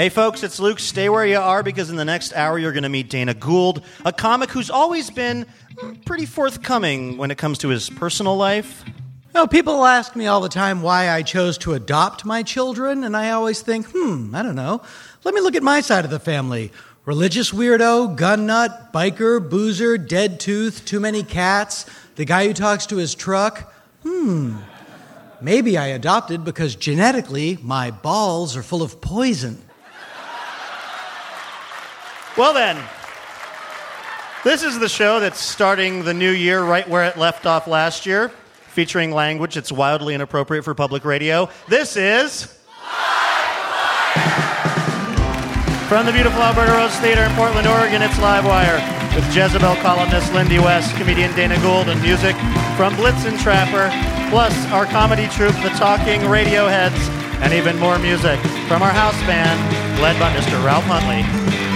Hey, folks, it's Luke. Stay where you are because in the next hour you're going to meet Dana Gould, a comic who's always been pretty forthcoming when it comes to his personal life. Oh, people ask me all the time why I chose to adopt my children, and I always think, hmm, I don't know. Let me look at my side of the family. Religious weirdo, gun nut, biker, boozer, dead tooth, too many cats, the guy who talks to his truck. Hmm. Maybe I adopted because genetically my balls are full of poison. Well, then, this is the show that's starting the new year right where it left off last year, featuring language that's wildly inappropriate for public radio. This is. From the beautiful Alberta Rose Theater in Portland, Oregon, it's Livewire with Jezebel columnist Lindy West, comedian Dana Gould, and music from Blitzen Trapper, plus our comedy troupe, The Talking Radioheads, and even more music from our house band, led by Mr. Ralph Huntley.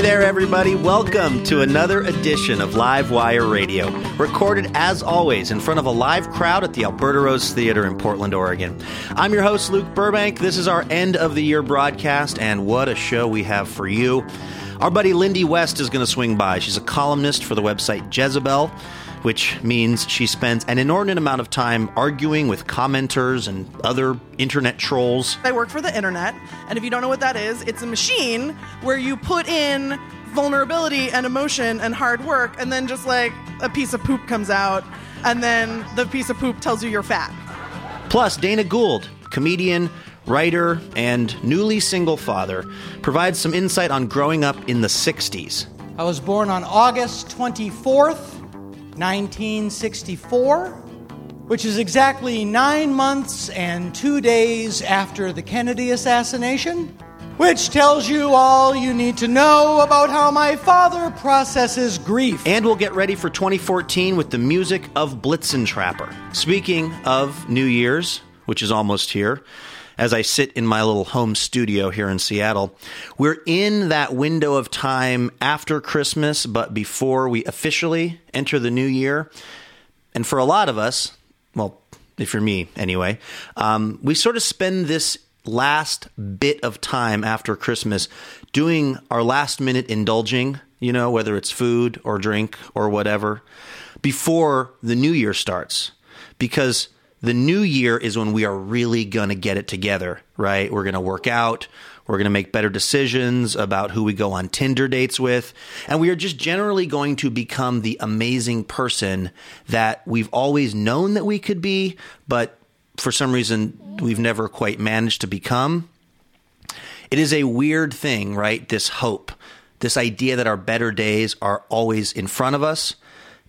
Hey there, everybody. Welcome to another edition of Live Wire Radio, recorded as always in front of a live crowd at the Alberta Rose Theater in Portland, Oregon. I'm your host, Luke Burbank. This is our end of the year broadcast, and what a show we have for you. Our buddy Lindy West is going to swing by. She's a columnist for the website Jezebel which means she spends an inordinate amount of time arguing with commenters and other internet trolls. I work for the internet, and if you don't know what that is, it's a machine where you put in vulnerability and emotion and hard work, and then just like a piece of poop comes out, and then the piece of poop tells you you're fat. Plus, Dana Gould, comedian, writer, and newly single father, provides some insight on growing up in the 60s. I was born on August 24th, 1964, which is exactly nine months and two days after the Kennedy assassination, which tells you all you need to know about how my father processes grief. And we'll get ready for 2014 with the music of Blitzen Trapper. Speaking of New Year's, which is almost here, as I sit in my little home studio here in Seattle. We're in that window of time after Christmas, but before we officially enter the new year. And for a lot of us, well, if you're me anyway, um, we sort of spend this last bit of time after Christmas doing our last minute indulging, you know, whether it's food or drink or whatever, before the new year starts. Because the new year is when we are really going to get it together, right? We're going to work out. We're going to make better decisions about who we go on Tinder dates with. And we are just generally going to become the amazing person that we've always known that we could be, but for some reason we've never quite managed to become. It is a weird thing, right? This hope, this idea that our better days are always in front of us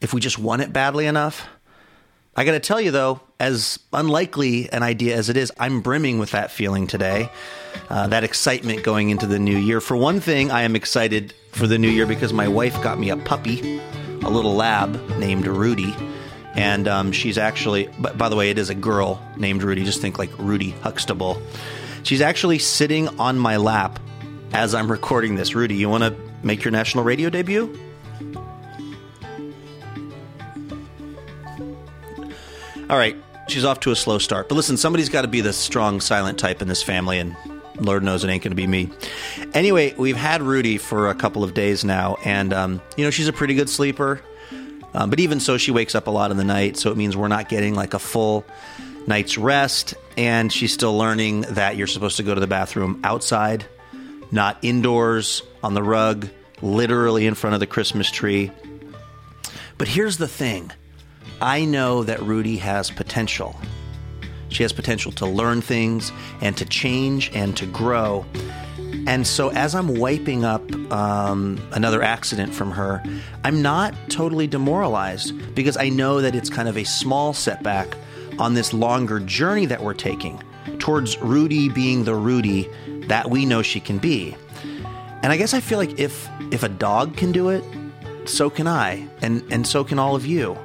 if we just want it badly enough. I got to tell you, though, as unlikely an idea as it is, I'm brimming with that feeling today. Uh, that excitement going into the new year. For one thing, I am excited for the new year because my wife got me a puppy, a little lab named Rudy. And um, she's actually, by, by the way, it is a girl named Rudy. Just think like Rudy Huxtable. She's actually sitting on my lap as I'm recording this. Rudy, you want to make your national radio debut? All right, she's off to a slow start. But listen, somebody's got to be the strong, silent type in this family, and Lord knows it ain't going to be me. Anyway, we've had Rudy for a couple of days now, and, um, you know, she's a pretty good sleeper. Um, but even so, she wakes up a lot in the night, so it means we're not getting like a full night's rest. And she's still learning that you're supposed to go to the bathroom outside, not indoors on the rug, literally in front of the Christmas tree. But here's the thing I know that Rudy has potential. She has potential to learn things and to change and to grow. And so, as I'm wiping up um, another accident from her, I'm not totally demoralized because I know that it's kind of a small setback on this longer journey that we're taking towards Rudy being the Rudy that we know she can be. And I guess I feel like if if a dog can do it, so can I, and and so can all of you.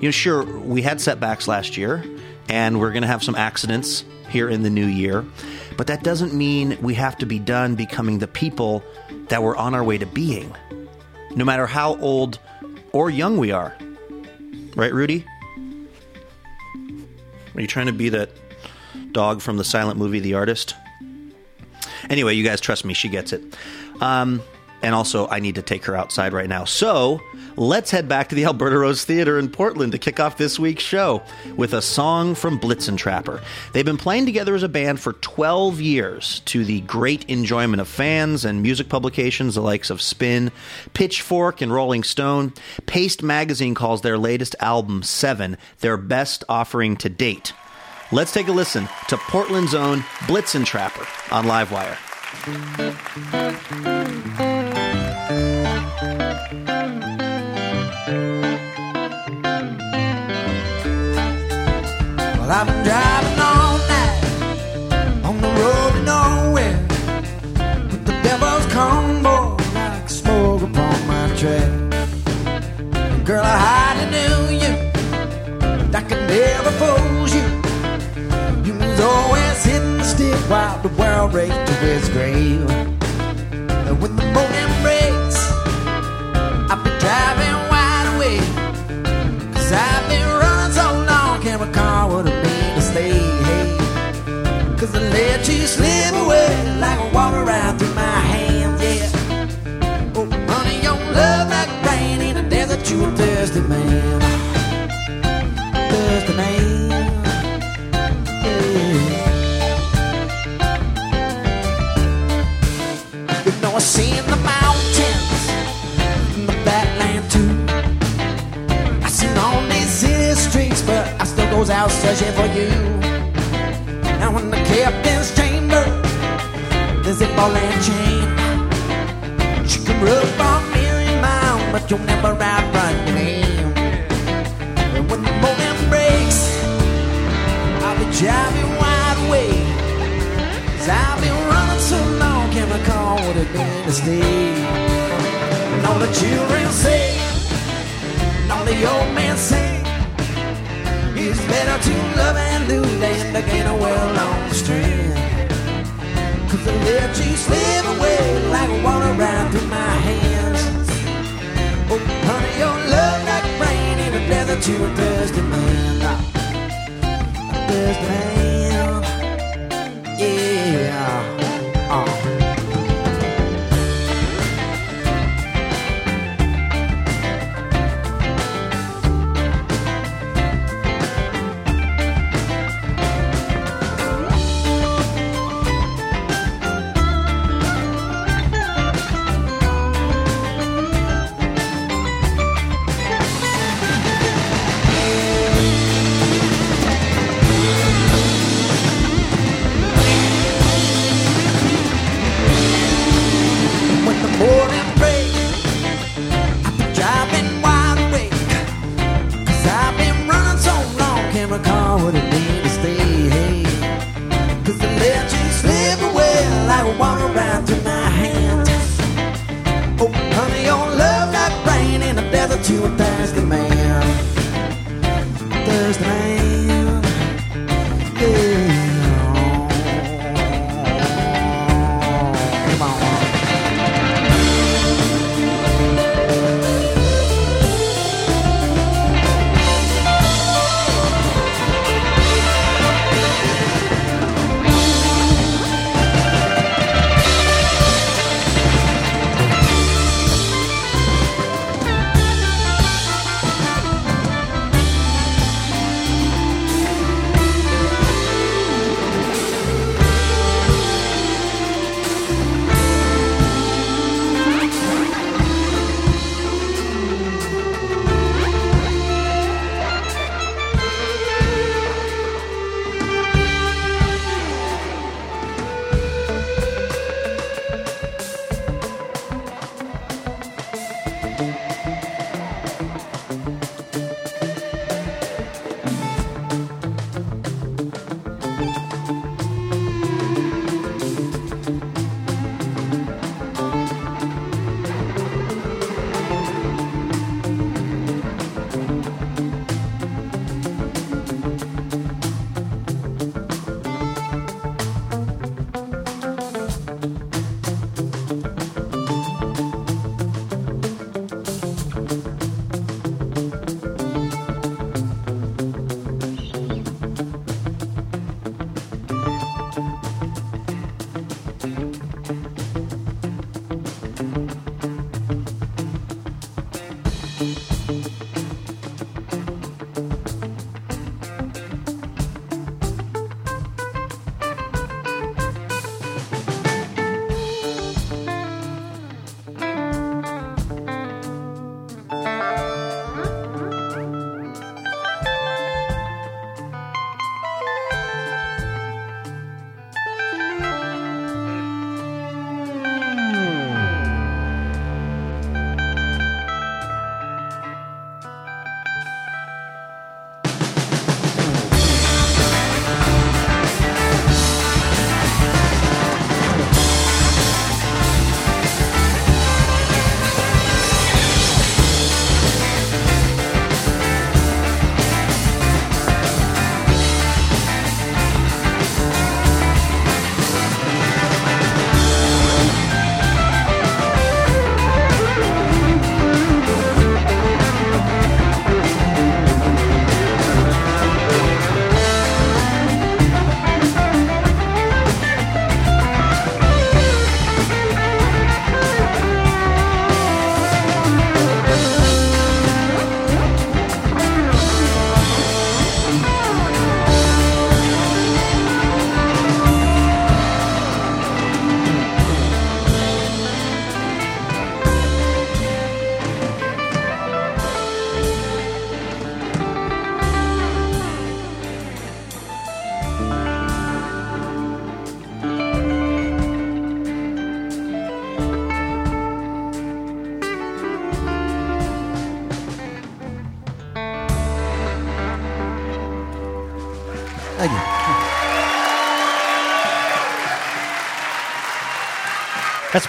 You know, sure, we had setbacks last year, and we're going to have some accidents here in the new year, but that doesn't mean we have to be done becoming the people that we're on our way to being, no matter how old or young we are. Right, Rudy? Are you trying to be that dog from the silent movie The Artist? Anyway, you guys trust me, she gets it. Um, and also, I need to take her outside right now. So, let's head back to the Alberta Rose Theater in Portland to kick off this week's show with a song from Blitzen Trapper. They've been playing together as a band for 12 years to the great enjoyment of fans and music publications, the likes of Spin, Pitchfork, and Rolling Stone. Paste Magazine calls their latest album, Seven, their best offering to date. Let's take a listen to Portland's own Blitzen Trapper on Livewire. Well, I've been driving all night on the road to nowhere with the devil's combo like smoke upon my track. Girl, I hardly knew you, I could never fool you. You was always hitting the stick while the world raced to its grave. And when the morning breaks, I'll be driving wide awake. Cause I've been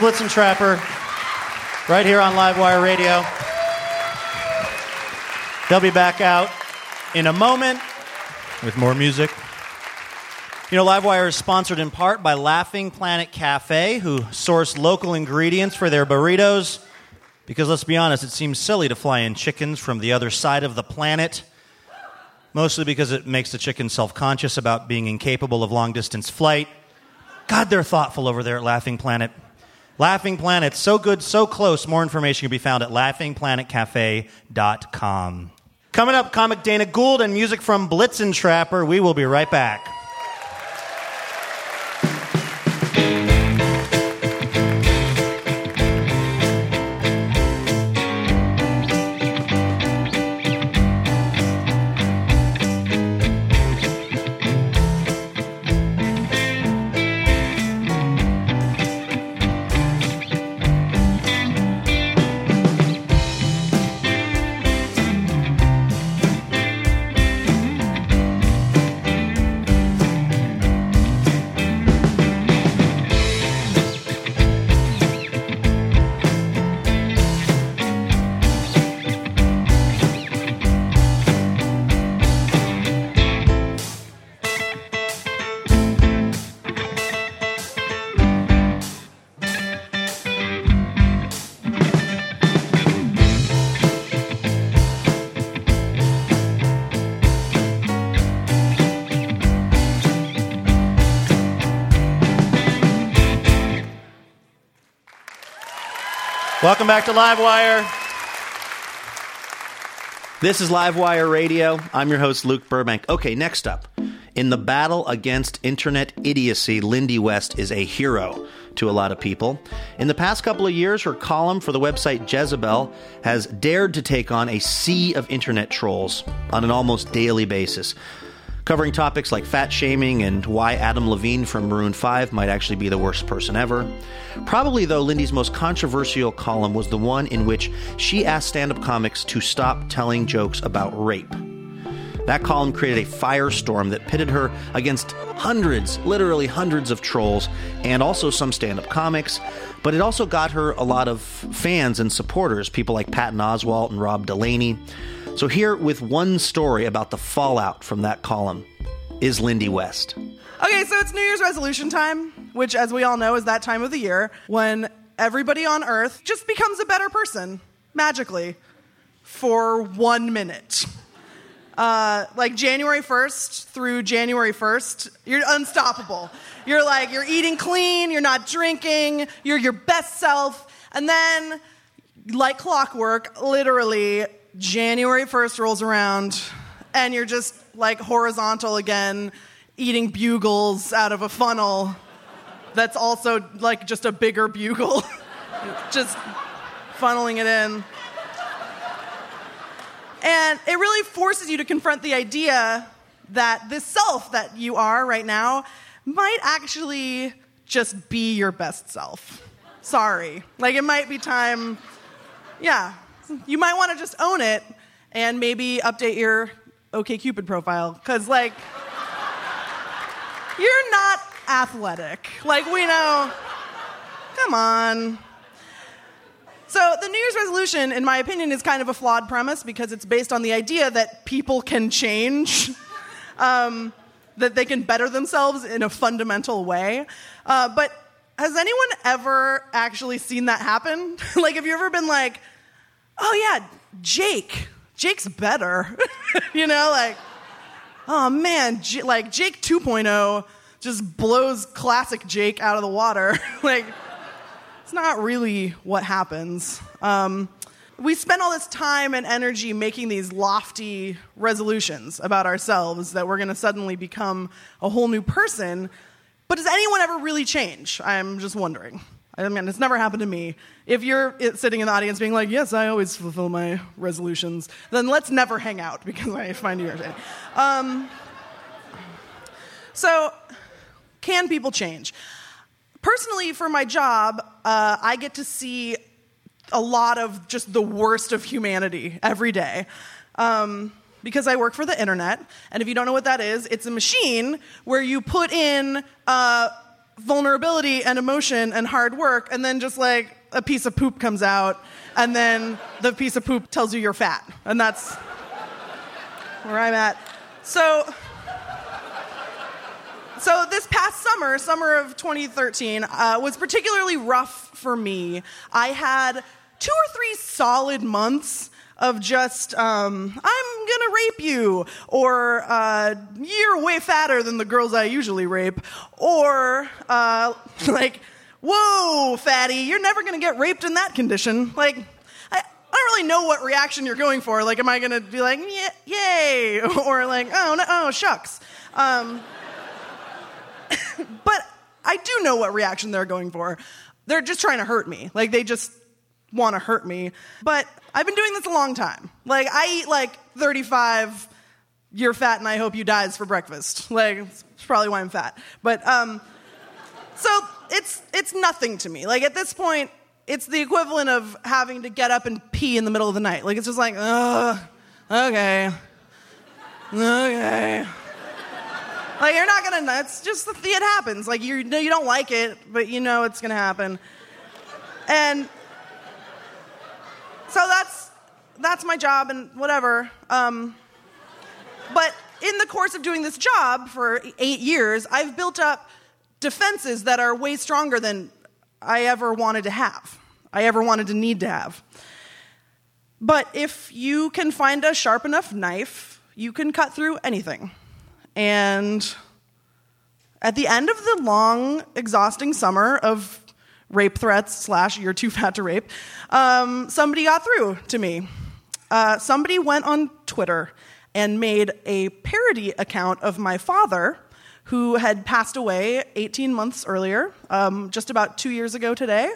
That's and Trapper, right here on Livewire Radio. They'll be back out in a moment with more music. You know, Livewire is sponsored in part by Laughing Planet Cafe, who source local ingredients for their burritos. Because let's be honest, it seems silly to fly in chickens from the other side of the planet. Mostly because it makes the chicken self conscious about being incapable of long distance flight. God, they're thoughtful over there at Laughing Planet. Laughing Planet, so good, so close. More information can be found at laughingplanetcafe.com. Coming up, comic Dana Gould and music from Blitzen Trapper. We will be right back. Back to Livewire. This is Livewire Radio. I'm your host, Luke Burbank. Okay, next up. In the battle against internet idiocy, Lindy West is a hero to a lot of people. In the past couple of years, her column for the website Jezebel has dared to take on a sea of internet trolls on an almost daily basis covering topics like fat shaming and why Adam Levine from Maroon 5 might actually be the worst person ever. Probably, though, Lindy's most controversial column was the one in which she asked stand up comics to stop telling jokes about rape. That column created a firestorm that pitted her against hundreds, literally hundreds of trolls, and also some stand up comics. But it also got her a lot of fans and supporters, people like Patton Oswalt and Rob Delaney. So, here with one story about the fallout from that column is Lindy West. Okay, so it's New Year's resolution time, which, as we all know, is that time of the year when everybody on Earth just becomes a better person magically for one minute. Uh, like January 1st through January 1st, you're unstoppable. You're like, you're eating clean, you're not drinking, you're your best self. And then, like clockwork, literally, January 1st rolls around and you're just like horizontal again, eating bugles out of a funnel that's also like just a bigger bugle, just funneling it in. And it really forces you to confront the idea that this self that you are right now might actually just be your best self. Sorry. Like it might be time, yeah, you might want to just own it and maybe update your OKCupid profile because, like, you're not athletic. Like, we know. Come on. So, the New Year's resolution, in my opinion, is kind of a flawed premise because it's based on the idea that people can change, um, that they can better themselves in a fundamental way. Uh, but has anyone ever actually seen that happen? like, have you ever been like, oh yeah, Jake. Jake's better. you know, like, oh man, J- like Jake 2.0 just blows classic Jake out of the water. like, it's not really what happens. Um, we spend all this time and energy making these lofty resolutions about ourselves that we're going to suddenly become a whole new person. But does anyone ever really change? I'm just wondering. I mean, it's never happened to me. If you're sitting in the audience being like, yes, I always fulfill my resolutions, then let's never hang out because I find you irritating. Um, so, can people change? Personally, for my job, uh, I get to see a lot of just the worst of humanity every day. Um, because I work for the internet, and if you don't know what that is, it's a machine where you put in uh, vulnerability and emotion and hard work, and then just like a piece of poop comes out, and then the piece of poop tells you you're fat. And that's where I'm at. So, so this past summer, summer of 2013, uh, was particularly rough for me. I had two or three solid months of just um, I'm gonna rape you, or uh, you're way fatter than the girls I usually rape, or uh, like whoa, fatty, you're never gonna get raped in that condition. Like I, I don't really know what reaction you're going for. Like, am I gonna be like, yay, or like, oh no, oh shucks. Um, but I do know what reaction they're going for. They're just trying to hurt me. Like they just want to hurt me. But I've been doing this a long time. Like I eat like 35 you're fat and I hope you dies for breakfast. Like it's probably why I'm fat. But um so it's it's nothing to me. Like at this point it's the equivalent of having to get up and pee in the middle of the night. Like it's just like, ugh, okay. Okay. Like you're not gonna. It's just the, it happens. Like you know you don't like it, but you know it's gonna happen. And so that's that's my job and whatever. Um, but in the course of doing this job for eight years, I've built up defenses that are way stronger than I ever wanted to have. I ever wanted to need to have. But if you can find a sharp enough knife, you can cut through anything. And at the end of the long, exhausting summer of rape threats slash you're too fat to rape, um, somebody got through to me. Uh, somebody went on Twitter and made a parody account of my father, who had passed away 18 months earlier, um, just about two years ago today.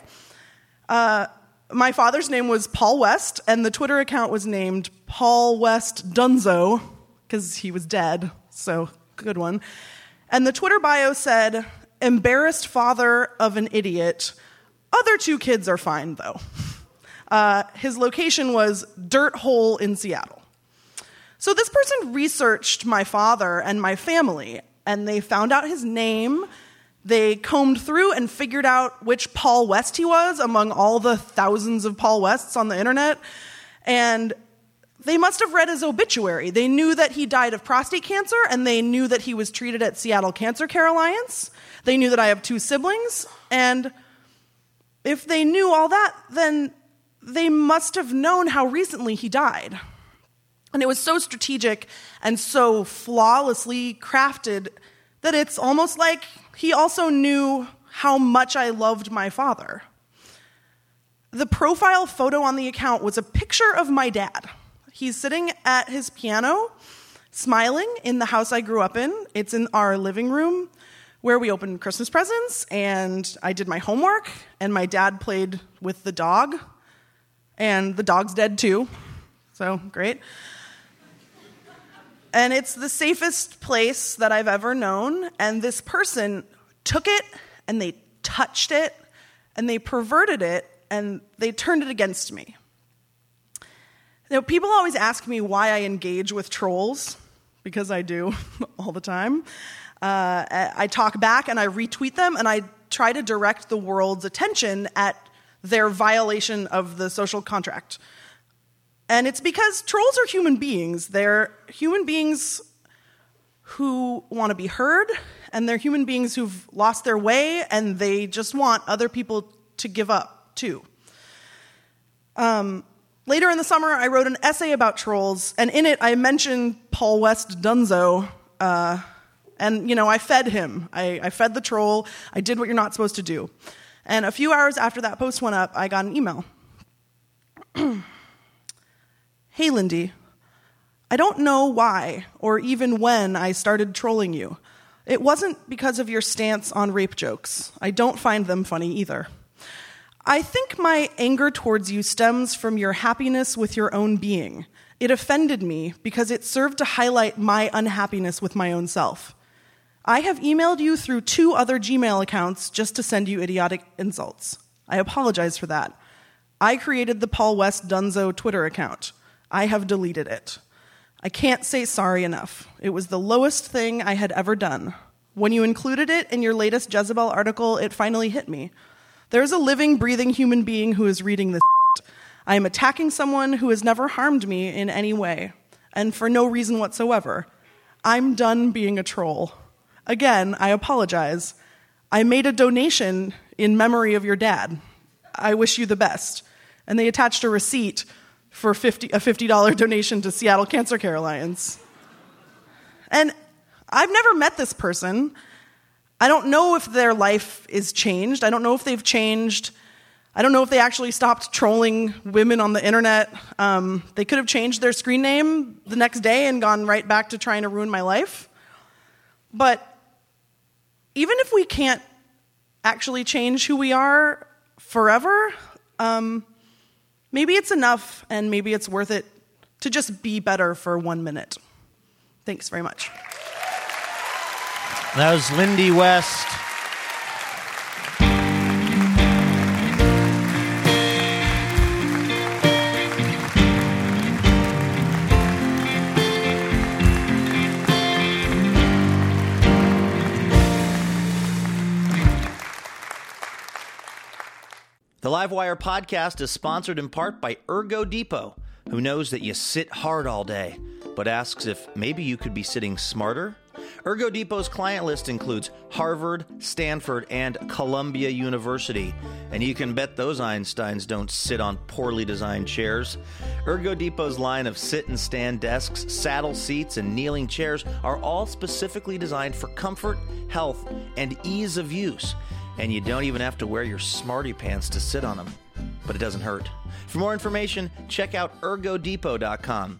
Uh, my father's name was Paul West, and the Twitter account was named Paul West Dunzo because he was dead. So, good one. And the Twitter bio said, embarrassed father of an idiot. Other two kids are fine, though. Uh, his location was Dirt Hole in Seattle. So this person researched my father and my family, and they found out his name. They combed through and figured out which Paul West he was among all the thousands of Paul Wests on the internet. And they must have read his obituary. They knew that he died of prostate cancer, and they knew that he was treated at Seattle Cancer Care Alliance. They knew that I have two siblings, and if they knew all that, then they must have known how recently he died. And it was so strategic and so flawlessly crafted that it's almost like he also knew how much I loved my father. The profile photo on the account was a picture of my dad. He's sitting at his piano, smiling in the house I grew up in. It's in our living room where we opened Christmas presents, and I did my homework, and my dad played with the dog, and the dog's dead too. So great. And it's the safest place that I've ever known. And this person took it and they touched it and they perverted it and they turned it against me. Now, people always ask me why I engage with trolls, because I do all the time. Uh, I talk back and I retweet them and I try to direct the world's attention at their violation of the social contract. And it's because trolls are human beings. They're human beings who want to be heard, and they're human beings who've lost their way, and they just want other people to give up too. Um, Later in the summer, I wrote an essay about trolls, and in it, I mentioned Paul West Dunzo. Uh, and, you know, I fed him. I, I fed the troll. I did what you're not supposed to do. And a few hours after that post went up, I got an email. hey, Lindy. I don't know why or even when I started trolling you. It wasn't because of your stance on rape jokes. I don't find them funny either. I think my anger towards you stems from your happiness with your own being. It offended me because it served to highlight my unhappiness with my own self. I have emailed you through two other Gmail accounts just to send you idiotic insults. I apologize for that. I created the Paul West Dunzo Twitter account. I have deleted it. I can't say sorry enough. It was the lowest thing I had ever done. When you included it in your latest Jezebel article, it finally hit me. There's a living, breathing human being who is reading this. I am attacking someone who has never harmed me in any way, and for no reason whatsoever. I'm done being a troll. Again, I apologize. I made a donation in memory of your dad. I wish you the best. And they attached a receipt for 50, a $50 donation to Seattle Cancer Care Alliance. And I've never met this person. I don't know if their life is changed. I don't know if they've changed. I don't know if they actually stopped trolling women on the internet. Um, they could have changed their screen name the next day and gone right back to trying to ruin my life. But even if we can't actually change who we are forever, um, maybe it's enough and maybe it's worth it to just be better for one minute. Thanks very much. That was Lindy West. The Livewire podcast is sponsored in part by Ergo Depot, who knows that you sit hard all day, but asks if maybe you could be sitting smarter. Ergo Depot's client list includes Harvard, Stanford, and Columbia University, and you can bet those Einsteins don't sit on poorly designed chairs. Ergo Depot's line of sit and stand desks, saddle seats, and kneeling chairs are all specifically designed for comfort, health, and ease of use and you don't even have to wear your smarty pants to sit on them. But it doesn't hurt. For more information, check out ergodepot.com.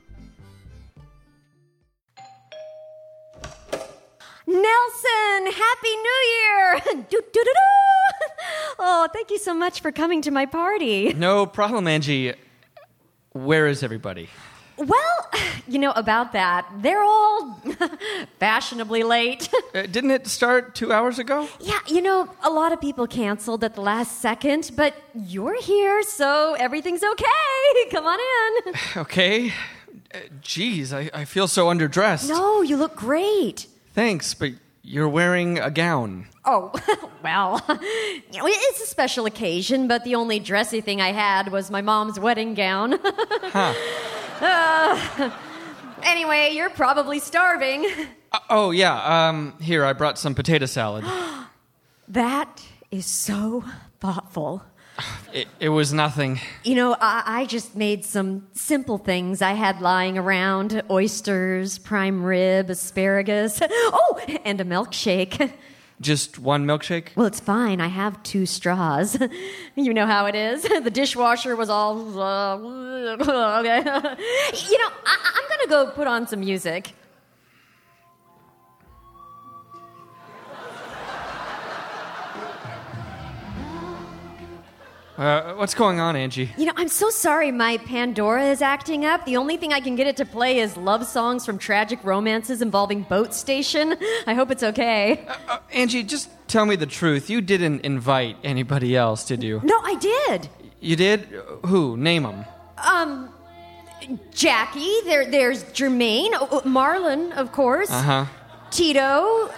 Nelson, Happy New Year! Doo-doo-doo-doo. oh, thank you so much for coming to my party. No problem, Angie. Where is everybody? Well, you know about that. They're all fashionably late. Uh, didn't it start two hours ago? yeah, you know, a lot of people canceled at the last second, but you're here, so everything's okay. Come on in. Okay. Uh, Geez, I, I feel so underdressed. No, you look great. Thanks, but you're wearing a gown. Oh, well, it's a special occasion, but the only dressy thing I had was my mom's wedding gown. Huh. Uh, anyway, you're probably starving. Uh, oh, yeah. Um, here, I brought some potato salad. That is so thoughtful. It, it was nothing. You know, I, I just made some simple things I had lying around oysters, prime rib, asparagus. Oh, and a milkshake. Just one milkshake? Well, it's fine. I have two straws. You know how it is. The dishwasher was all. Uh, okay. You know, I, I'm going to go put on some music. Uh, what's going on, Angie? You know, I'm so sorry my Pandora is acting up. The only thing I can get it to play is love songs from tragic romances involving Boat Station. I hope it's okay. Uh, Angie, just tell me the truth. You didn't invite anybody else, did you? No, I did. You did? Who? Name them. Um, Jackie, there, there's Jermaine, oh, oh, Marlon, of course, Uh huh. Tito,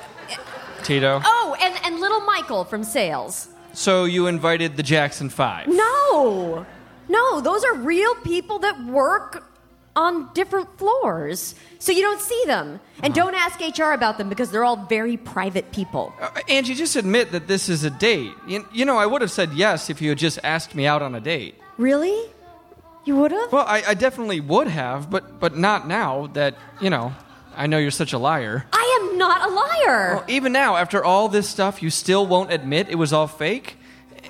Tito. oh, and, and little Michael from sales. So you invited the Jackson Five. No, no, those are real people that work on different floors. So you don't see them. And don't ask HR about them because they're all very private people. Uh, Angie, just admit that this is a date. You, you know, I would have said yes if you had just asked me out on a date. Really? You would have? Well, I, I definitely would have, but but not now that you know. I know you're such a liar. I am not a liar. Well, even now, after all this stuff, you still won't admit it was all fake.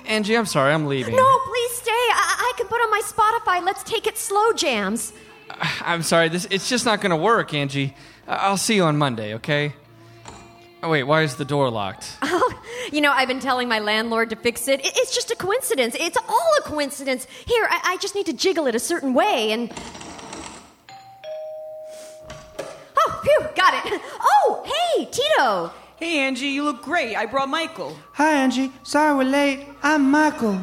Angie, I'm sorry, I'm leaving. No, please stay. I, I can put on my Spotify. Let's take it slow jams. I'm sorry. This it's just not going to work, Angie. I'll see you on Monday, okay? Oh wait, why is the door locked? Oh, you know, I've been telling my landlord to fix it. It- It's just a coincidence. It's all a coincidence. Here, I, I just need to jiggle it a certain way and. Oh, phew, got it. Oh, hey, Tito. Hey, Angie, you look great. I brought Michael. Hi, Angie. Sorry we're late. I'm Michael.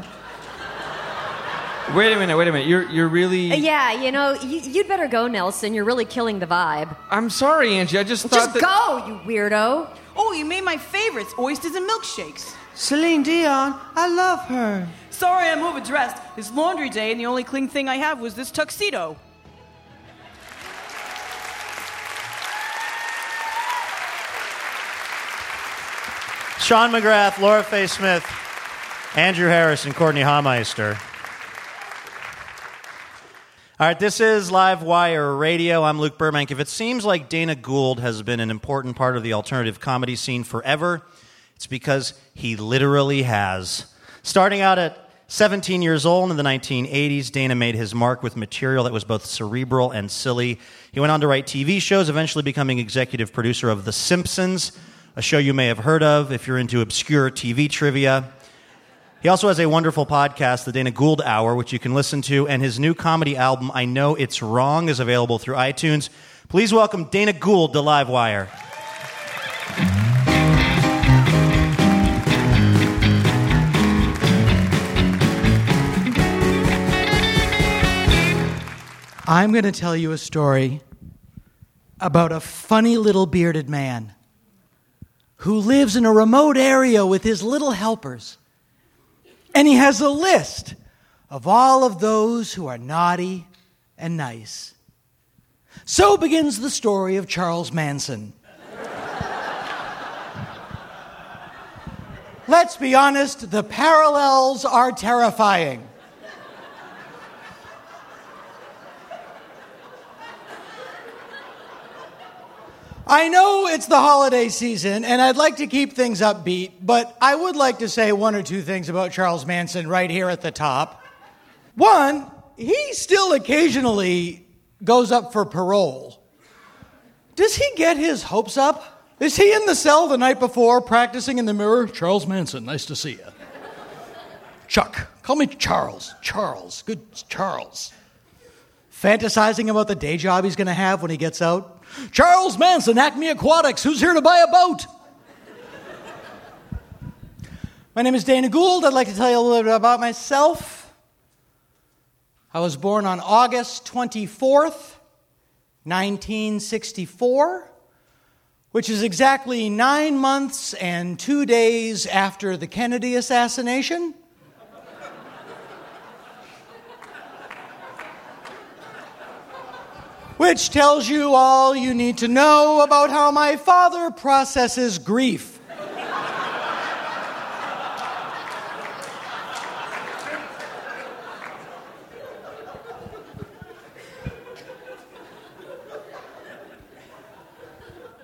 Wait a minute, wait a minute. You're you're really. Uh, yeah, you know, you, you'd better go, Nelson. You're really killing the vibe. I'm sorry, Angie. I just thought Just that. go, you weirdo. Oh, you made my favorites oysters and milkshakes. Celine Dion, I love her. Sorry, I'm overdressed. It's laundry day, and the only clean thing I have was this tuxedo. Sean McGrath, Laura Faye Smith, Andrew Harris, and Courtenay Hameister. All right, this is Live Wire Radio. I'm Luke Burbank. If it seems like Dana Gould has been an important part of the alternative comedy scene forever, it's because he literally has. Starting out at 17 years old in the 1980s, Dana made his mark with material that was both cerebral and silly. He went on to write TV shows, eventually becoming executive producer of The Simpsons, a show you may have heard of if you're into obscure TV trivia. He also has a wonderful podcast, The Dana Gould Hour, which you can listen to, and his new comedy album, I Know It's Wrong, is available through iTunes. Please welcome Dana Gould to Livewire. I'm going to tell you a story about a funny little bearded man who lives in a remote area with his little helpers. And he has a list of all of those who are naughty and nice. So begins the story of Charles Manson. Let's be honest, the parallels are terrifying. I know it's the holiday season, and I'd like to keep things upbeat, but I would like to say one or two things about Charles Manson right here at the top. One, he still occasionally goes up for parole. Does he get his hopes up? Is he in the cell the night before practicing in the mirror? Charles Manson, nice to see you. Chuck, call me Charles. Charles, good Charles. Fantasizing about the day job he's going to have when he gets out? Charles Manson, Acme Aquatics, who's here to buy a boat? My name is Dana Gould. I'd like to tell you a little bit about myself. I was born on August 24th, 1964, which is exactly nine months and two days after the Kennedy assassination. Which tells you all you need to know about how my father processes grief.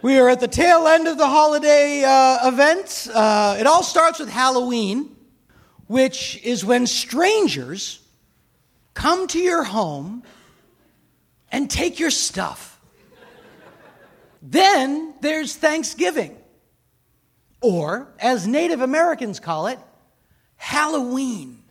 We are at the tail end of the holiday uh, events. Uh, it all starts with Halloween, which is when strangers come to your home and take your stuff. then there's Thanksgiving, or as Native Americans call it, Halloween.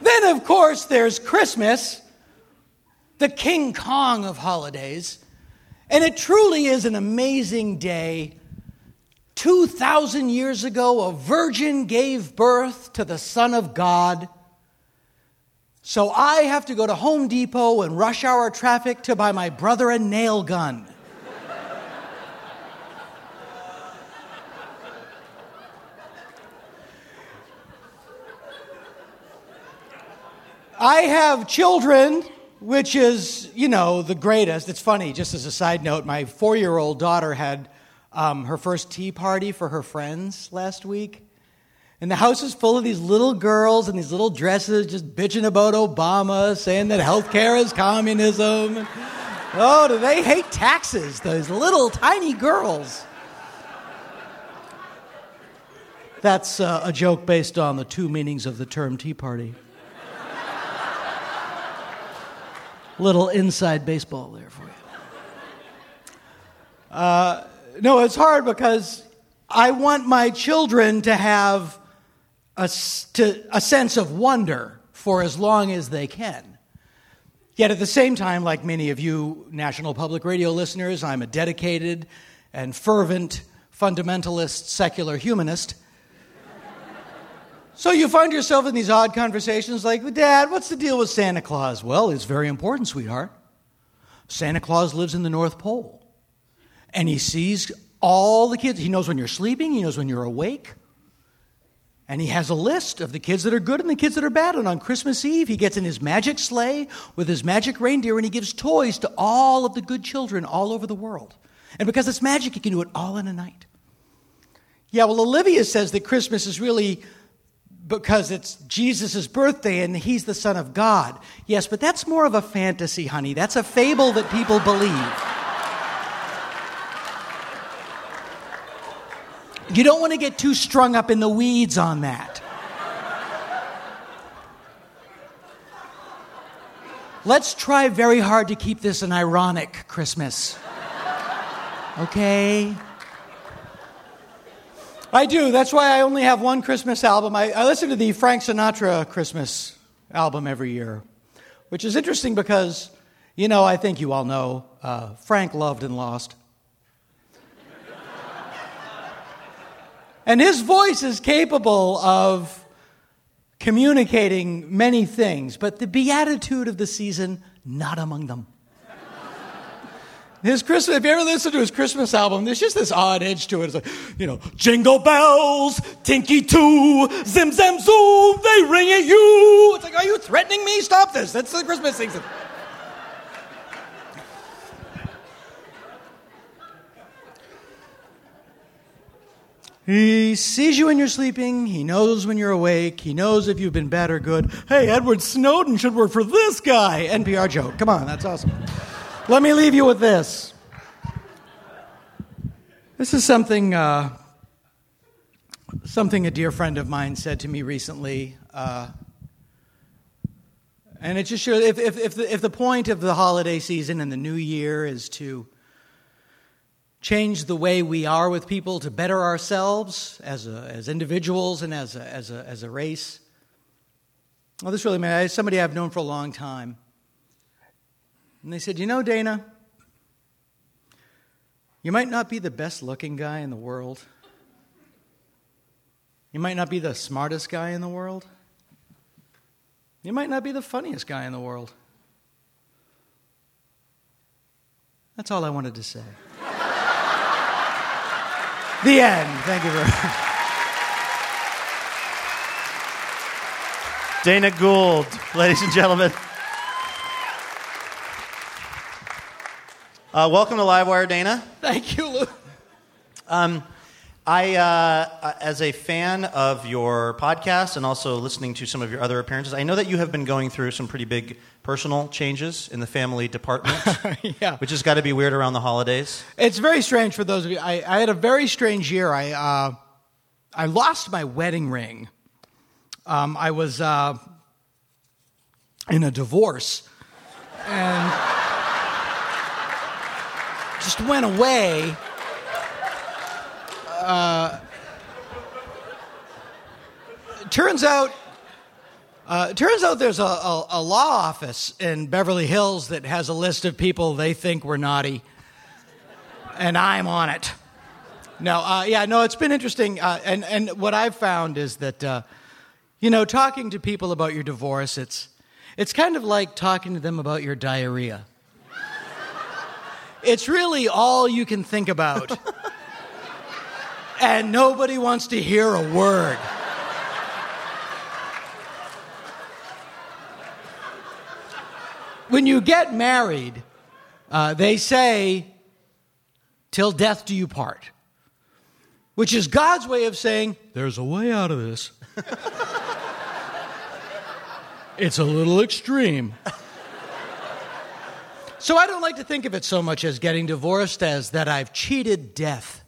then, of course, there's Christmas, the King Kong of holidays. And it truly is an amazing day 2,000 years ago, a virgin gave birth to the Son of God. So I have to go to Home Depot and rush hour traffic to buy my brother a nail gun. I have children, which is, you know, the greatest. It's funny, just as a side note, my four year old daughter had um, her first tea party for her friends last week. And the house is full of these little girls in these little dresses just bitching about Obama, saying that healthcare is communism. Oh, do they hate taxes, those little tiny girls? That's uh, a joke based on the two meanings of the term Tea Party. little inside baseball there for you. Uh, no, it's hard because I want my children to have a, to, a sense of wonder for as long as they can. Yet at the same time, like many of you National Public Radio listeners, I'm a dedicated and fervent fundamentalist secular humanist. So you find yourself in these odd conversations like, Dad, what's the deal with Santa Claus? Well, it's very important, sweetheart. Santa Claus lives in the North Pole. And he sees all the kids. He knows when you're sleeping, he knows when you're awake. And he has a list of the kids that are good and the kids that are bad. And on Christmas Eve, he gets in his magic sleigh with his magic reindeer and he gives toys to all of the good children all over the world. And because it's magic, he can do it all in a night. Yeah, well, Olivia says that Christmas is really because it's Jesus' birthday and he's the Son of God. Yes, but that's more of a fantasy, honey. That's a fable that people believe. You don't want to get too strung up in the weeds on that. Let's try very hard to keep this an ironic Christmas. Okay? I do. That's why I only have one Christmas album. I, I listen to the Frank Sinatra Christmas album every year, which is interesting because, you know, I think you all know uh, Frank loved and lost. And his voice is capable of communicating many things, but the beatitude of the season, not among them. His Christmas, if you ever listen to his Christmas album, there's just this odd edge to it. It's like, you know, jingle bells, tinky too, zim zam zoom, they ring at you. It's like, are you threatening me? Stop this. That's the Christmas season. He sees you when you're sleeping. He knows when you're awake. He knows if you've been bad or good. Hey, Edward Snowden should work for this guy. NPR joke. Come on, that's awesome. Let me leave you with this. This is something, uh, something a dear friend of mine said to me recently. Uh, and it just shows if, if, if, the, if the point of the holiday season and the new year is to change the way we are with people to better ourselves as, a, as individuals and as a, as, a, as a race, well, this really matters. Somebody I've known for a long time. And they said, You know, Dana, you might not be the best looking guy in the world. You might not be the smartest guy in the world. You might not be the funniest guy in the world. That's all I wanted to say. The end. Thank you very much. Dana Gould, ladies and gentlemen. Uh, welcome to Livewire, Dana. Thank you, Lou. Um, I, uh, as a fan of your podcast and also listening to some of your other appearances, I know that you have been going through some pretty big personal changes in the family department, yeah. which has got to be weird around the holidays. It's very strange for those of you. I, I had a very strange year. I, uh, I lost my wedding ring. Um, I was uh, in a divorce. And just went away. Uh, turns out, uh, turns out there's a, a, a, law office in Beverly Hills that has a list of people they think were naughty, and I'm on it. No, uh, yeah, no, it's been interesting, uh, and and what I've found is that, uh, you know, talking to people about your divorce, it's it's kind of like talking to them about your diarrhea. It's really all you can think about. and nobody wants to hear a word. When you get married, uh, they say, till death do you part, which is God's way of saying, there's a way out of this. it's a little extreme. So I don't like to think of it so much as getting divorced as that I've cheated death.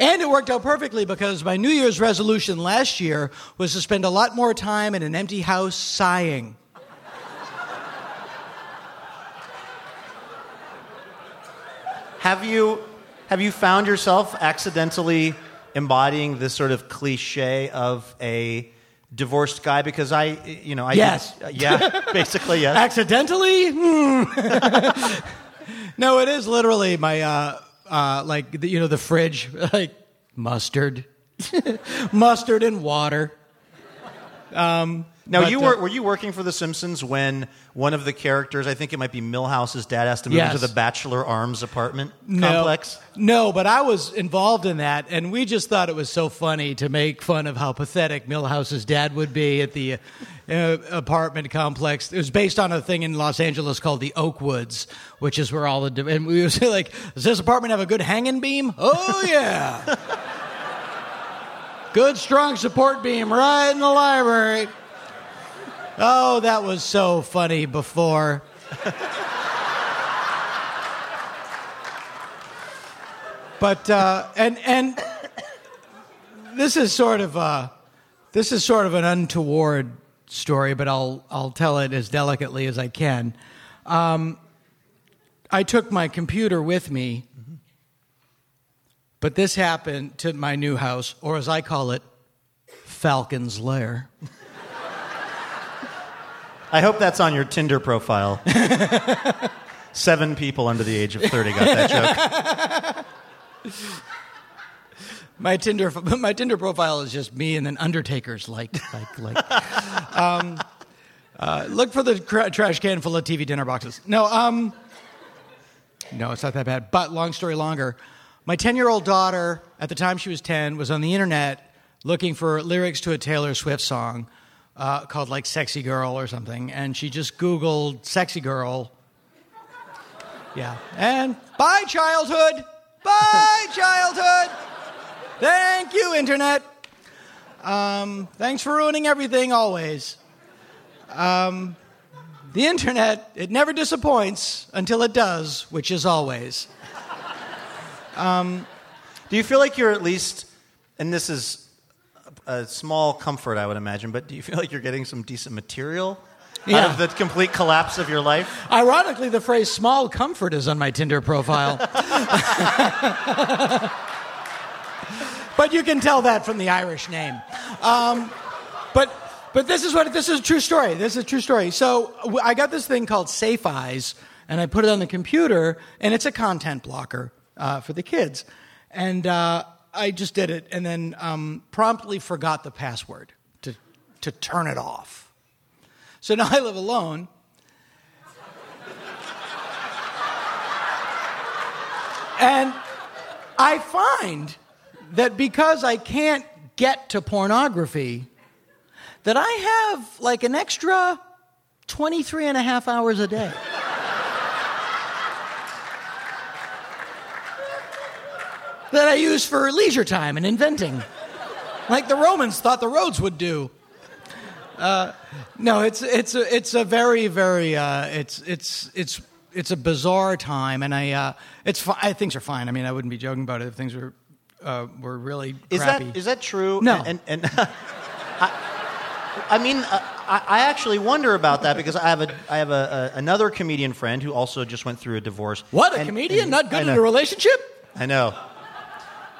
And it worked out perfectly because my New Year's resolution last year was to spend a lot more time in an empty house sighing. Have you, have you found yourself accidentally embodying this sort of cliche of a divorced guy because I, you know, I yes, did, uh, yeah, basically yes. Accidentally? Hmm. no, it is literally my. Uh, uh, like the, you know the fridge, like mustard, mustard and water. Um, Now, but, you uh, were were you working for The Simpsons when one of the characters, I think it might be Milhouse's dad, has to move Yes. into the Bachelor Arms apartment no, complex? No, but I was involved in that, and we just thought it was so funny to make fun of how pathetic Milhouse's dad would be at the uh, apartment complex. It was based on a thing in Los Angeles called the Oakwoods, which is where all the and we was like, "Does this apartment have a good hanging beam?" Oh yeah, good strong support beam right in the library. Oh, that was so funny before. but uh, and and this is sort of a this is sort of an untoward story, but I'll I'll tell it as delicately as I can. Um, I took my computer with me, but this happened to my new house, or as I call it, Falcon's Lair. I hope that's on your Tinder profile. Seven people under the age of 30 got that joke. My Tinder, my Tinder profile is just me and then Undertaker's like, like, like. um, uh, look for the cra- trash can full of TV dinner boxes. No, um, no, it's not that bad. But long story longer, my ten-year-old daughter, at the time she was ten, was on the internet looking for lyrics to a Taylor Swift song uh, called like "Sexy Girl" or something, and she just Googled "Sexy Girl." Yeah, and bye childhood, bye childhood. Thank you, Internet. Um, thanks for ruining everything always. Um, the Internet, it never disappoints until it does, which is always. Um, Do you feel like you're at least, and this is a small comfort, I would imagine, but do you feel like you're getting some decent material Yeah. out of the complete collapse of your life? ironically, the phrase small comfort is on my Tinder profile. but you can tell that from the Irish name. Um, but but this is what this is a true story. This is a true story. So I got this thing called Safe Eyes, and I put it on the computer, and it's a content blocker uh, for the kids. And uh, I just did it, and then um, promptly forgot the password to to turn it off. So now I live alone. And I find that because I can't get to pornography, that I have like an extra 23 and a half hours a day. That I use for leisure time and inventing, like the Romans thought the roads would do. Uh, no, it's it's a, it's a very very uh, it's it's it's it's a bizarre time, and I uh, it's fi- I, things are fine. I mean, I wouldn't be joking about it if things were uh, were really Is crappy. that is that true? No. And, and, I, I mean, uh, I, I actually wonder about that because I have a I have a, a another comedian friend who also just went through a divorce. what a And- comedian and- not good in a relationship. I know.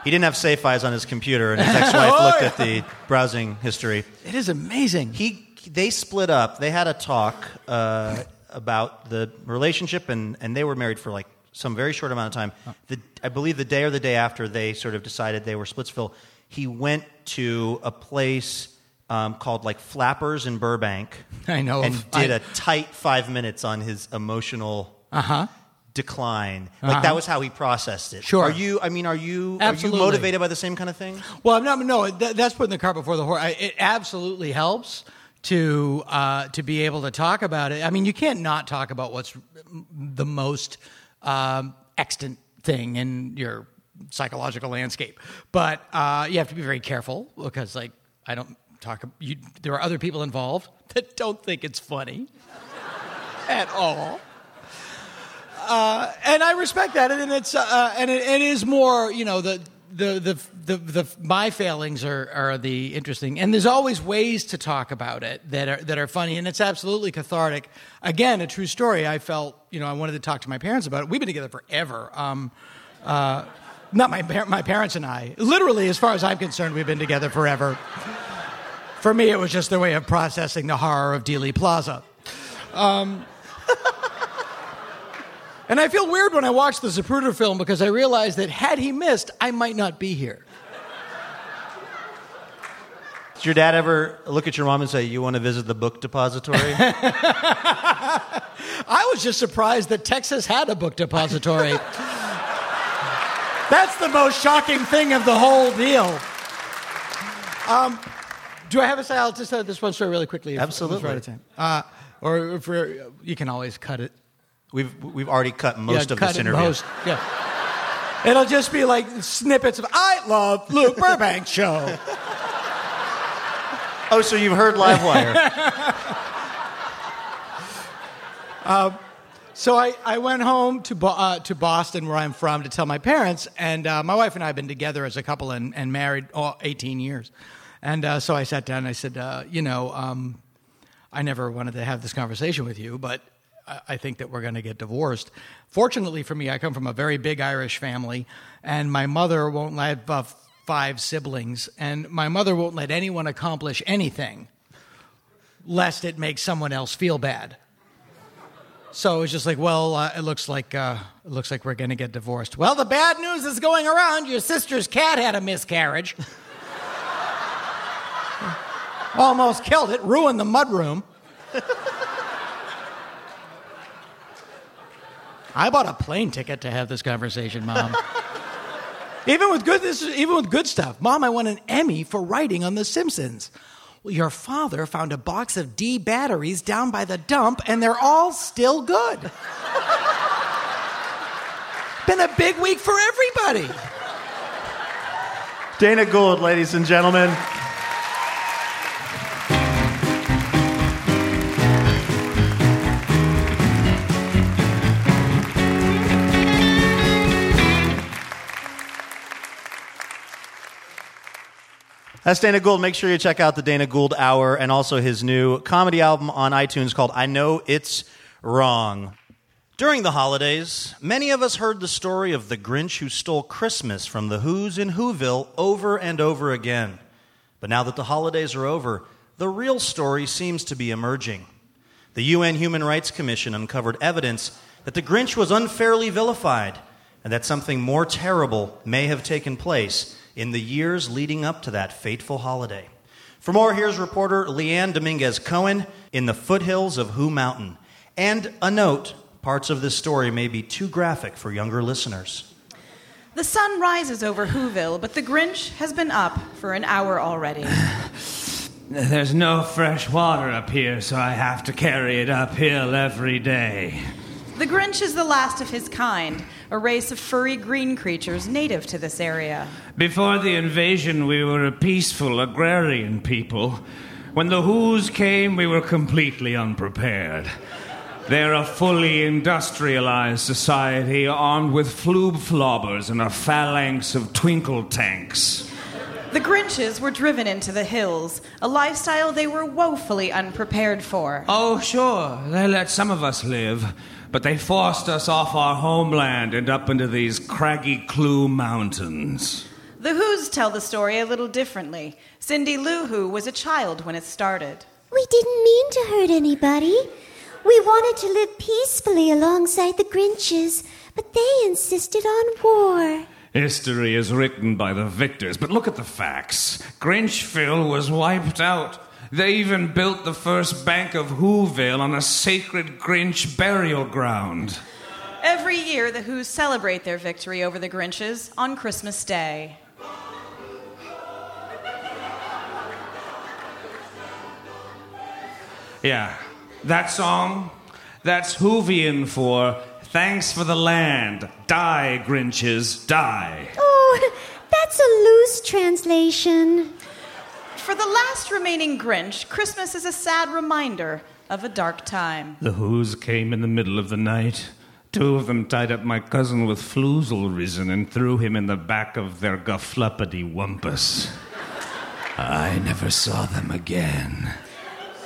He didn't have safe eyes on his computer, and his ex-wife Oh, looked yeah. at the browsing history. It is amazing. He they split up. They had a talk uh, about the relationship, and, and they were married for like some very short amount of time. The, I believe the day or the day after they sort of decided they were Splitsville, he went to a place um, called like Flappers in Burbank. I know and did I- a tight five minutes on his emotional Uh huh. Decline. Like Uh-huh. that was how he processed it. Sure. Are you? I mean, are you? Absolutely. Are you motivated by the same kind of thing? Well, I'm not, no, that, that's putting the cart before the horse. I, it absolutely helps to uh, to be able to talk about it. I mean, you can't not talk about what's the most um, extant thing in your psychological landscape, but uh, you have to be very careful because, like, I don't talk. You, there are other people involved that don't think it's funny at all. Uh, and I respect that, and it's uh, and it, it is more, you know, the the the the, the my failings are, are the interesting, and there's always ways to talk about it that are that are funny, and it's absolutely cathartic. Again, a true story. I felt, you know, I wanted to talk to my parents about it. We've been together forever. Um, uh, not my my parents and I. Literally, as far as I'm concerned, we've been together forever. For me, it was just their way of processing the horror of Dealey Plaza. Um, And I feel weird when I watch the Zapruder film because I realize that had he missed, I might not be here. Did your dad ever look at your mom and say, You want to visit the book depository? I was just surprised that Texas had a book depository. That's the most shocking thing of the whole deal. Um, do I have a say? I'll just tell this one story really quickly. if- if Absolutely. right at time. Uh, or if we're, you can always cut it. We've, we've already cut most Yeah, of cut this interview. most, yeah. It'll just be like snippets of "I love Luke Burbank show." Oh, so you've heard Livewire. So I, I went home to, uh, to Boston, where I'm from, to tell my parents. And uh, my wife and I have been together as a couple and, and married oh, 18 years. And uh, so I sat down and I said, uh, You know, um, I never wanted to have this conversation with you, but I, think that we're going to get divorced. Fortunately for me, I come from a very big Irish family, and my mother won't let uh, five siblings, and my mother won't let anyone accomplish anything lest it makes someone else feel bad. So it's just like, well, uh, it looks like uh, it looks like we're going to get divorced. Well, the bad news is going around. Your sister's cat had a miscarriage. Almost killed it, ruined the mudroom. I bought a plane ticket to have this conversation, Mom. even with good, this is, even with good stuff, Mom, I won an Emmy for writing on The Simpsons. Well, your father found a box of D batteries down by the dump, and they're all still good. Been a big week for everybody. Dana Gould, ladies and gentlemen. That's Dana Gould. Make sure you check out the Dana Gould Hour and also his new comedy album on iTunes called I Know It's Wrong. During the holidays, many of us heard the story of the Grinch who stole Christmas from the Who's in Whoville over and over again. But now that the holidays are over, the real story seems to be emerging. The UN Human Rights Commission uncovered evidence that the Grinch was unfairly vilified and that something more terrible may have taken place in the years leading up to that fateful holiday. For more, here's reporter Leanne Dominguez Cohen in the foothills of Who Mountain. And a note parts of this story may be too graphic for younger listeners. The sun rises over Whoville, but the Grinch has been up for an hour already. There's no fresh water up here, so I have to carry it uphill every day. The Grinch is the last of his kind, a race of furry green creatures native to this area. Before the invasion, we were a peaceful agrarian people. When the Who's came, we were completely unprepared. They're a fully industrialized society armed with floob flobbers and a phalanx of twinkle tanks. The Grinches were driven into the hills, a lifestyle they were woefully unprepared for. Oh, sure, they let some of us live, but they forced us off our homeland and up into these craggy Clue Mountains. The Who's tell the story a little differently. Cindy Lou Who was a child when it started. We didn't mean to hurt anybody. We wanted to live peacefully alongside the Grinches, but they insisted on war. History is written by the victors, but look at the facts. Grinchville was wiped out. They even built the first bank of Whoville on a sacred Grinch burial ground. Every year, the Who's celebrate their victory over the Grinches on Christmas Day. Yeah, that song, that's Whovian for Thanks for the Land. Die, Grinches, die. Oh, that's a loose translation. For the last remaining Grinch, Christmas is a sad reminder of a dark time. The Who's came in the middle of the night. Two of them tied up my cousin with floozle resin and threw him in the back of their guffluppity wumpus. I never saw them again.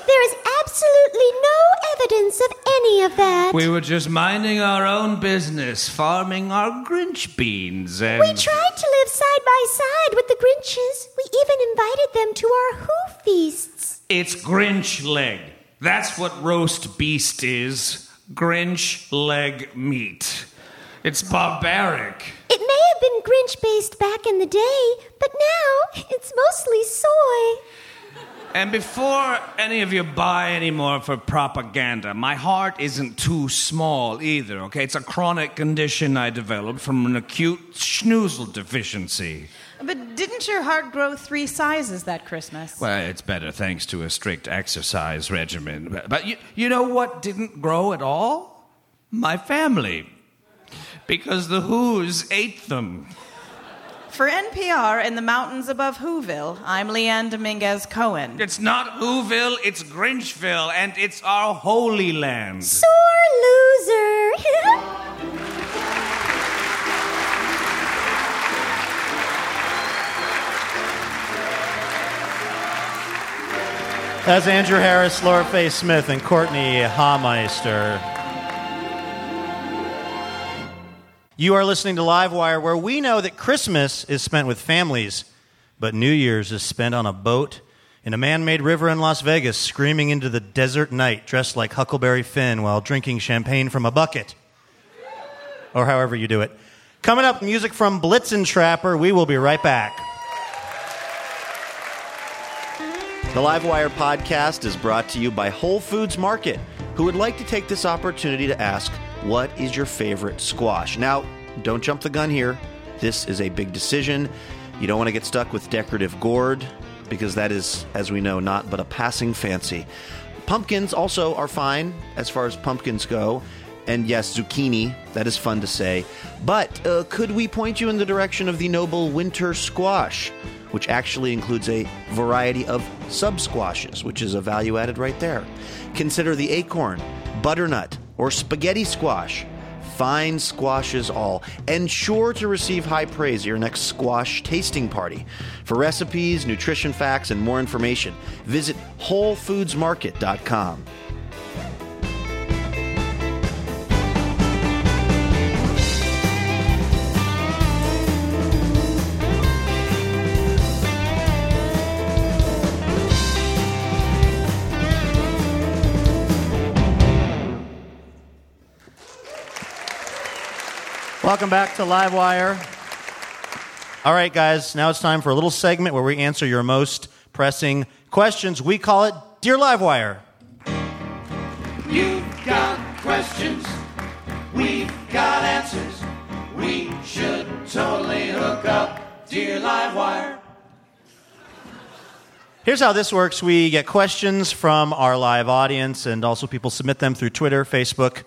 There is absolutely no evidence of any of that. We were just minding our own business, farming our Grinch beans, and. We tried to live side by side with the Grinches. We even invited them to our Who feasts. It's Grinch leg. That's what roast beast is. Grinch leg meat. It's barbaric. It may have been Grinch based back in the day, but now it's mostly soy. And before any of you buy any more for propaganda, my heart isn't too small either, okay? It's a chronic condition I developed from an acute schnoozle deficiency. But didn't your heart grow three sizes that Christmas? Well, it's better thanks to a strict exercise regimen. But, but you, you know what didn't grow at all? My family. Because the Who's ate them. For NPR in the mountains above Whoville, I'm Leanne Dominguez Cohen. It's not Whoville, it's Grinchville, and it's our holy land. Sore loser. That's Andrew Harris, Laura Faye Smith, and Courtenay Hameister. You are listening to Livewire, where we know that Christmas is spent with families, but New Year's is spent on a boat in a man made river in Las Vegas, screaming into the desert night, dressed like Huckleberry Finn while drinking champagne from a bucket. Or however you do it. Coming up, music from Blitzen Trapper. We will be right back. The Livewire podcast is brought to you by Whole Foods Market, who would like to take this opportunity to ask, What is your favorite squash? Now, don't jump the gun here. This is a big decision. You don't want to get stuck with decorative gourd, because that is, as we know, not but a passing fancy. Pumpkins also are fine as far as pumpkins go. And yes, zucchini, that is fun to say. But uh, could we point you in the direction of the noble winter squash, which actually includes a variety of sub squashes, which is a value added right there? Consider the acorn, butternut, or spaghetti squash. Fine squashes all, and sure to receive high praise at your next squash tasting party. For recipes, nutrition facts, and more information, visit WholeFoodsMarket.com. Welcome back to Livewire. All right, guys, now it's time for a little segment where we answer your most pressing questions. We call it Dear Livewire. You've got questions, we've got answers. We should totally hook up, dear Livewire. Here's how this works we get questions from our live audience, and also people submit them through Twitter, Facebook.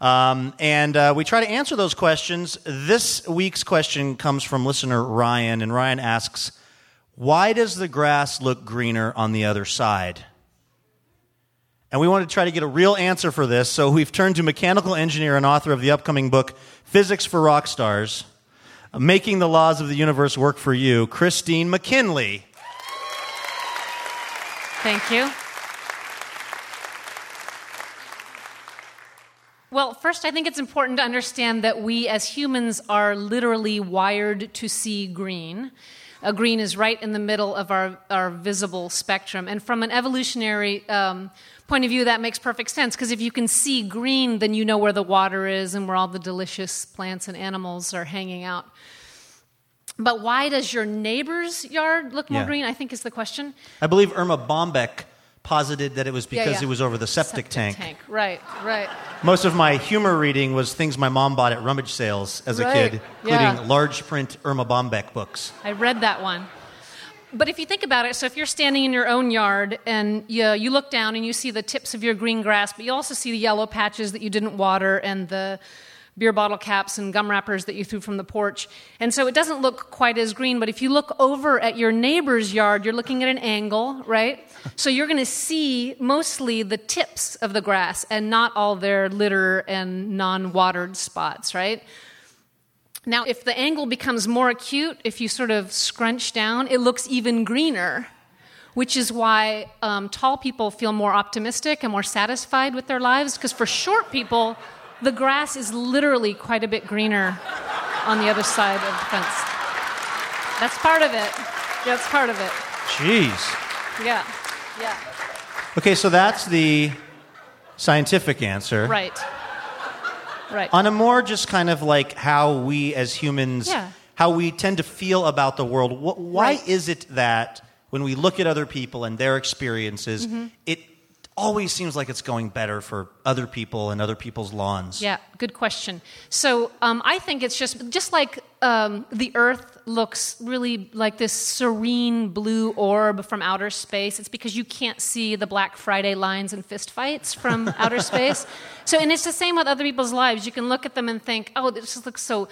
Um, and uh, we try to answer those questions. This week's question comes from listener Ryan, and Ryan asks, Why does the grass look greener on the other side? And we want to try to get a real answer for this, so we've turned to mechanical engineer and author of the upcoming book, Physics for Rock Stars Making the Laws of the Universe Work for You, Christine McKinley. Thank you. Well, first, I think it's important to understand that we as humans are literally wired to see green. Uh, green is right in the middle of our, our visible spectrum. And from an evolutionary um, point of view, that makes perfect sense because if you can see green, then you know where the water is and where all the delicious plants and animals are hanging out. But why does your neighbor's yard look more Yeah. green? I think is the question. I believe Erma Bombeck posited that it was because yeah. it was over the septic, tank. Tank, right, right. Most of my humor reading was things my mom bought at rummage sales as a kid, including yeah. large print Erma Bombeck books. I read that one. But if you think about it, so if you're standing in your own yard and you, you look down and you see the tips of your green grass, but you also see the yellow patches that you didn't water and the beer bottle caps and gum wrappers that you threw from the porch. And so it doesn't look quite as green, but if you look over at your neighbor's yard, you're looking at an angle, right? So you're going to see mostly the tips of the grass and not all their litter and non watered spots, right? Now, if the angle becomes more acute, if you sort of scrunch down, it looks even greener, which is why um, tall people feel more optimistic and more satisfied with their lives. Because for short people, the grass is literally quite a bit greener on the other side of the fence. That's part of it. That's part of it. Jeez. Yeah. Yeah. Okay, so that's the scientific answer. Right. Right. On a more just kind of like how we as humans, Yeah. how we tend to feel about the world. Wh- why Right. is it that when we look at other people and their experiences, Mhm. it always seems like it's going better for other people and other people's lawns? Yeah, good question. So um, I think it's just just like um, the Earth looks really like this serene blue orb from outer space. It's because you can't see the Black Friday lines and fistfights from outer space. So, and it's the same with other people's lives. You can look at them and think, "Oh, this just looks so."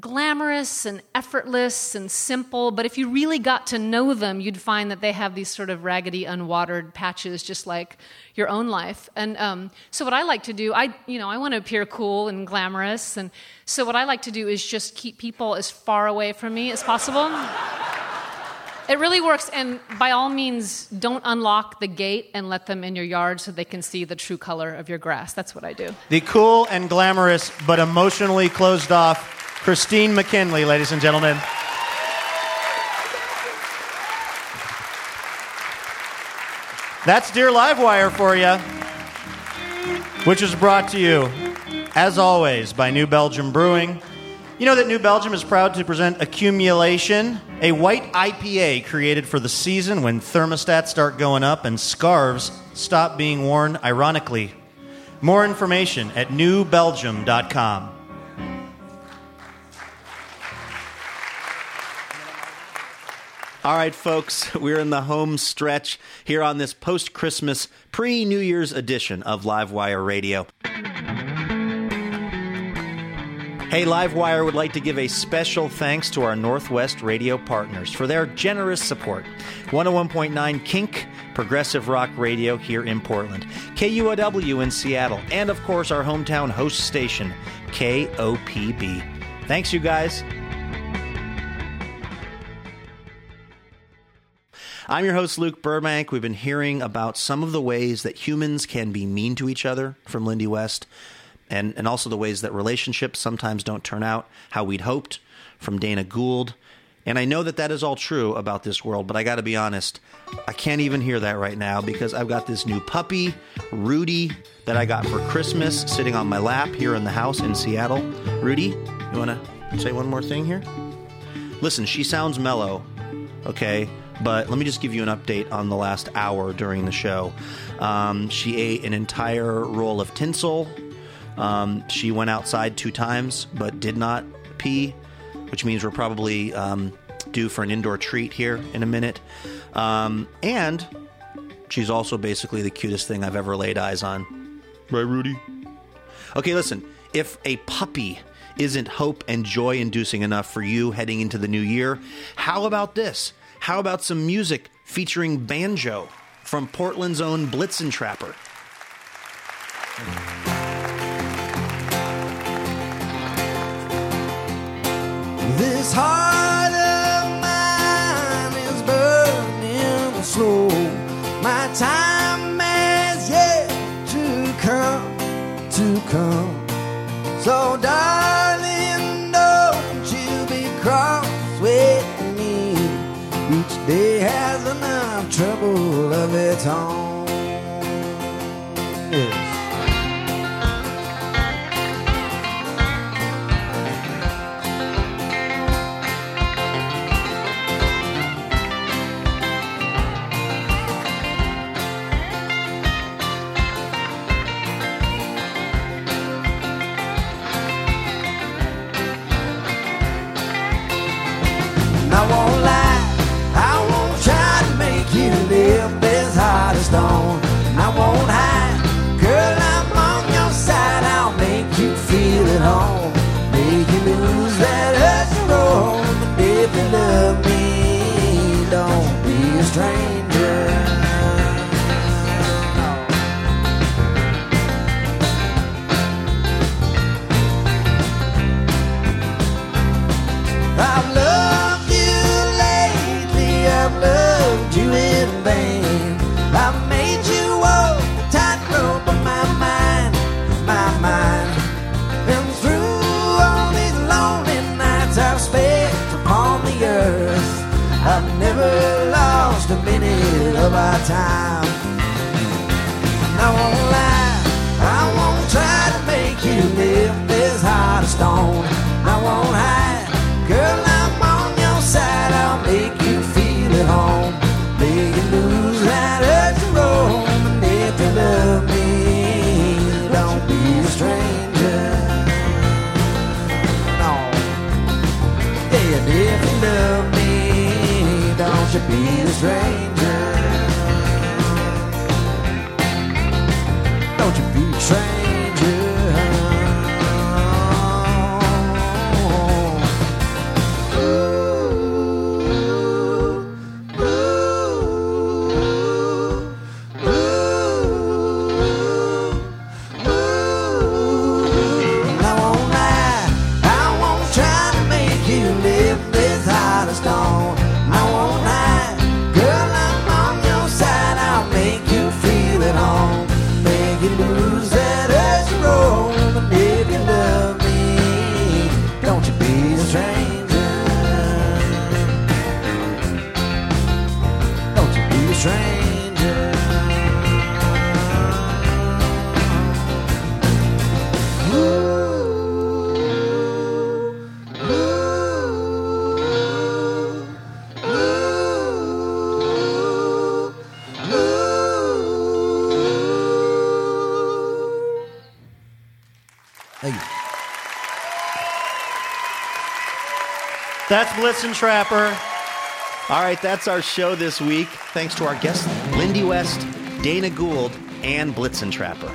Glamorous and effortless and simple, but if you really got to know them, you'd find that they have these sort of raggedy, unwatered patches, just like your own life. And um, so, what I like to do, I you know, I want to appear cool and glamorous, and so what I like to do is just keep people as far away from me as possible. It really works, and by all means, don't unlock the gate and let them in your yard so they can see the true color of your grass. That's what I do. The cool and glamorous but emotionally closed off Christine McKinley, ladies and gentlemen. That's Dear Livewire for you, which is brought to you, as always, by New Belgium Brewing. You know that New Belgium is proud to present Accumulation, a white IPA created for the season when thermostats start going up and scarves stop being worn ironically. More information at newbelgium.com. All right, folks, we're in the home stretch here on this post Christmas, pre New Year's edition of Livewire Radio. Hey, Livewire would like to give a special thanks to our Northwest radio partners for their generous support. 101.9 Kink, progressive rock radio here in Portland, KUOW in Seattle, and of course our hometown host station, KOPB. Thanks, you guys. I'm your host, Luke Burbank. We've been hearing about some of the ways that humans can be mean to each other from Lindy West, and, and also the ways that relationships sometimes don't turn out how we'd hoped from Dana Gould. And I know that that is all true about this world, but I got to be honest, I can't even hear that right now because I've got this new puppy, Rudy, that I got for Christmas sitting on my lap here in the house in Seattle. Rudy, you want to say one more thing here? Listen, she sounds mellow, okay? But let me just give you an update on the last hour during the show. Um, she ate an entire roll of tinsel. Um, she went outside two times, but did not pee, which means we're probably um, due for an indoor treat here in a minute. Um, and she's also basically the cutest thing I've ever laid eyes on. Right, Rudy? Okay, listen. If a puppy isn't hope and joy inducing enough for you heading into the new year, how about this? How about some music featuring banjo from Portland's own Blitzen Trapper? Of its own. Be a That's Blitzen Trapper. All right, that's our show this week. Thanks to our guests, Lindy West, Dana Gould, and Blitzen Trapper.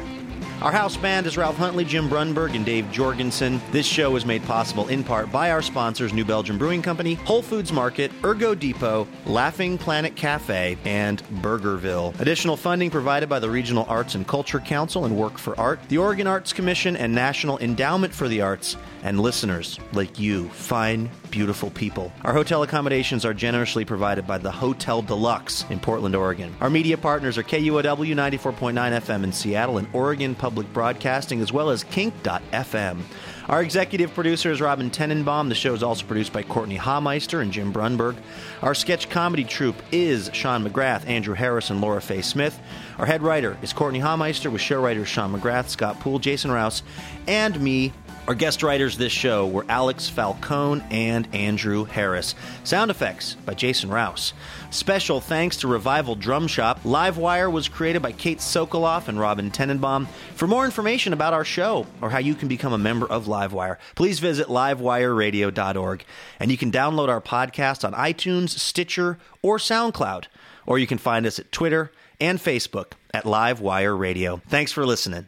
Our house band is Ralph Huntley, Jim Brunberg, and Dave Jorgensen. This show is made possible in part by our sponsors, New Belgium Brewing Company, Whole Foods Market, Ergo Depot, Laughing Planet Cafe, and Burgerville. Additional funding provided by the Regional Arts and Culture Council and Work for Art, the Oregon Arts Commission, and National Endowment for the Arts, and listeners like you, fine, beautiful people. Our hotel accommodations are generously provided by the Hotel Deluxe in Portland, Oregon. Our media partners are KUOW 94.9 FM in Seattle and Oregon Public Broadcasting, as well as Kink.fm. Our executive producer is Robin Tenenbaum. The show is also produced by Courtenay Hameister and Jim Brunberg. Our sketch comedy troupe is Sean McGrath, Andrew Harris, and Laura Faye Smith. Our head writer is Courtenay Hameister with show writers Sean McGrath, Scott Poole, Jason Rouse, and me, our guest writers this show were Alex Falcone and Andrew Harris. Sound effects by Jason Rouse. Special thanks to Revival Drum Shop. Livewire was created by Kate Sokoloff and Robin Tenenbaum. For more information about our show or how you can become a member of Livewire, please visit livewireradio.org. And you can download our podcast on iTunes, Stitcher, or SoundCloud. Or you can find us at Twitter and Facebook at Livewire Radio. Thanks for listening.